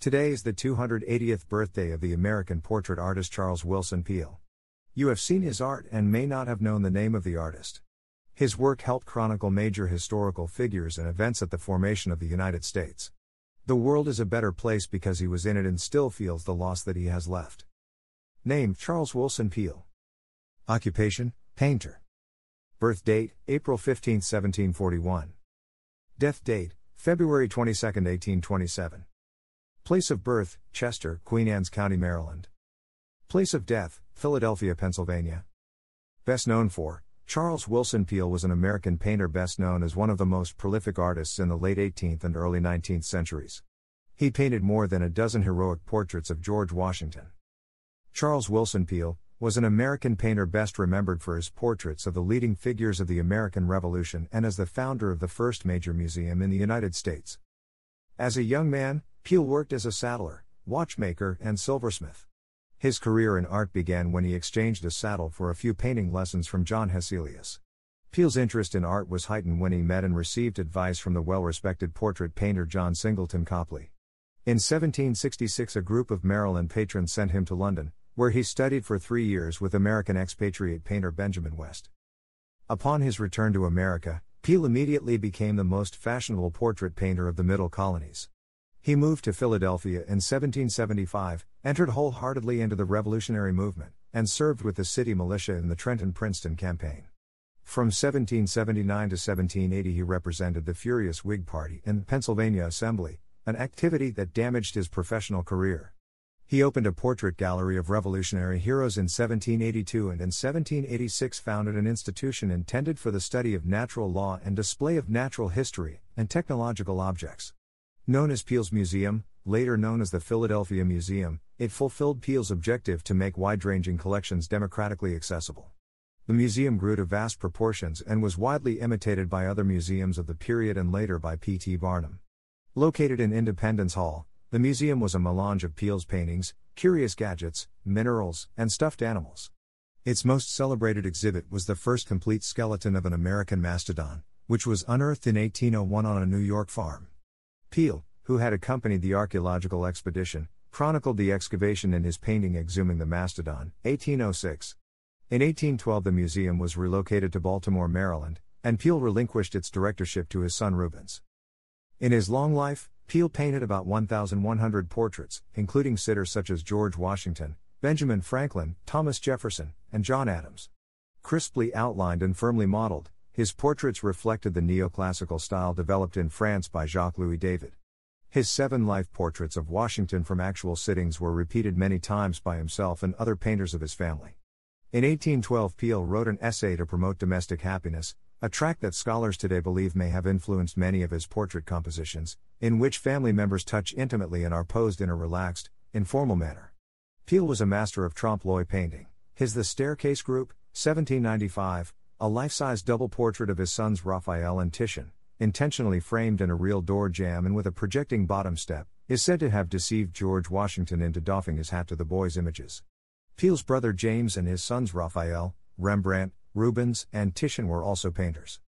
Today is the 280th birthday of the American portrait artist Charles Willson Peale. You have seen his art and may not have known the name of the artist. His work helped chronicle major historical figures and events at the formation of the United States. The world is a better place because he was in it and still feels the loss that he has left. Name Charles Willson Peale. Occupation Painter. Birth date April 15, 1741. Death date February 22, 1827. Place of birth, Chester, Queen Anne's County, Maryland. Place of death, Philadelphia, Pennsylvania. Best known for, Charles Willson Peale was an American painter best known as one of the most prolific artists in the late 18th and early 19th centuries. He painted more than a dozen heroic portraits of George Washington. Charles Willson Peale was an American painter best remembered for his portraits of the leading figures of the American Revolution and as the founder of the first major museum in the United States. As a young man, Peale worked as a saddler, watchmaker, and silversmith. His career in art began when he exchanged a saddle for a few painting lessons from John Hesselius. Peale's interest in art was heightened when he met and received advice from the well respected portrait painter John Singleton Copley. In 1766, a group of Maryland patrons sent him to London, where he studied for three years with American expatriate painter Benjamin West. Upon his return to America, Peale immediately became the most fashionable portrait painter of the Middle Colonies. He moved to Philadelphia in 1775, entered wholeheartedly into the revolutionary movement, and served with the city militia in the Trenton Princeton campaign. From 1779 to 1780, he represented the furious Whig Party in the Pennsylvania Assembly, an activity that damaged his professional career. He opened a portrait gallery of revolutionary heroes in 1782 and in 1786 founded an institution intended for the study of natural law and display of natural history and technological objects. Known as Peale's Museum, later known as the Philadelphia Museum, it fulfilled Peale's objective to make wide ranging collections democratically accessible. The museum grew to vast proportions and was widely imitated by other museums of the period and later by P.T. Barnum. Located in Independence Hall, the museum was a melange of Peale's paintings, curious gadgets, minerals, and stuffed animals. Its most celebrated exhibit was the first complete skeleton of an American mastodon, which was unearthed in 1801 on a New York farm. Peale, who had accompanied the archaeological expedition, chronicled the excavation in his painting Exhuming the Mastodon, 1806. In 1812, the museum was relocated to Baltimore, Maryland, and Peale relinquished its directorship to his son Rubens. In his long life, Peale painted about 1,100 portraits, including sitters such as George Washington, Benjamin Franklin, Thomas Jefferson, and John Adams. Crisply outlined and firmly modeled, his portraits reflected the neoclassical style developed in France by Jacques Louis David. His seven life portraits of Washington from actual sittings were repeated many times by himself and other painters of his family. In 1812, Peale wrote an essay to promote domestic happiness, a tract that scholars today believe may have influenced many of his portrait compositions, in which family members touch intimately and are posed in a relaxed, informal manner. Peale was a master of trompe l'oeil painting. His The Staircase Group, 1795, a life size double portrait of his sons Raphael and Titian, intentionally framed in a real door jamb and with a projecting bottom step, is said to have deceived George Washington into doffing his hat to the boy's images. Peale's brother James and his sons Raphael, Rembrandt, Rubens, and Titian were also painters.